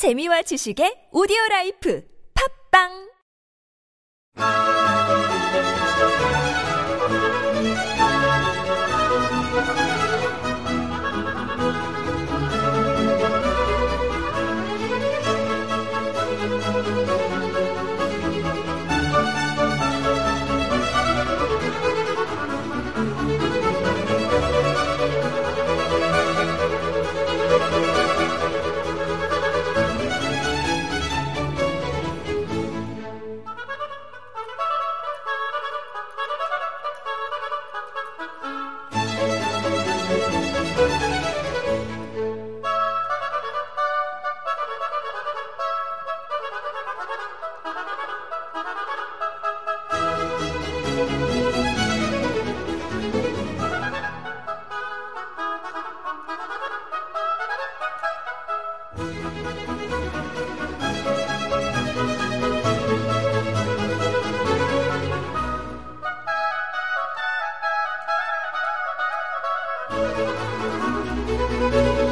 재미와 지식의 오디오 라이프. 팝빵 thank you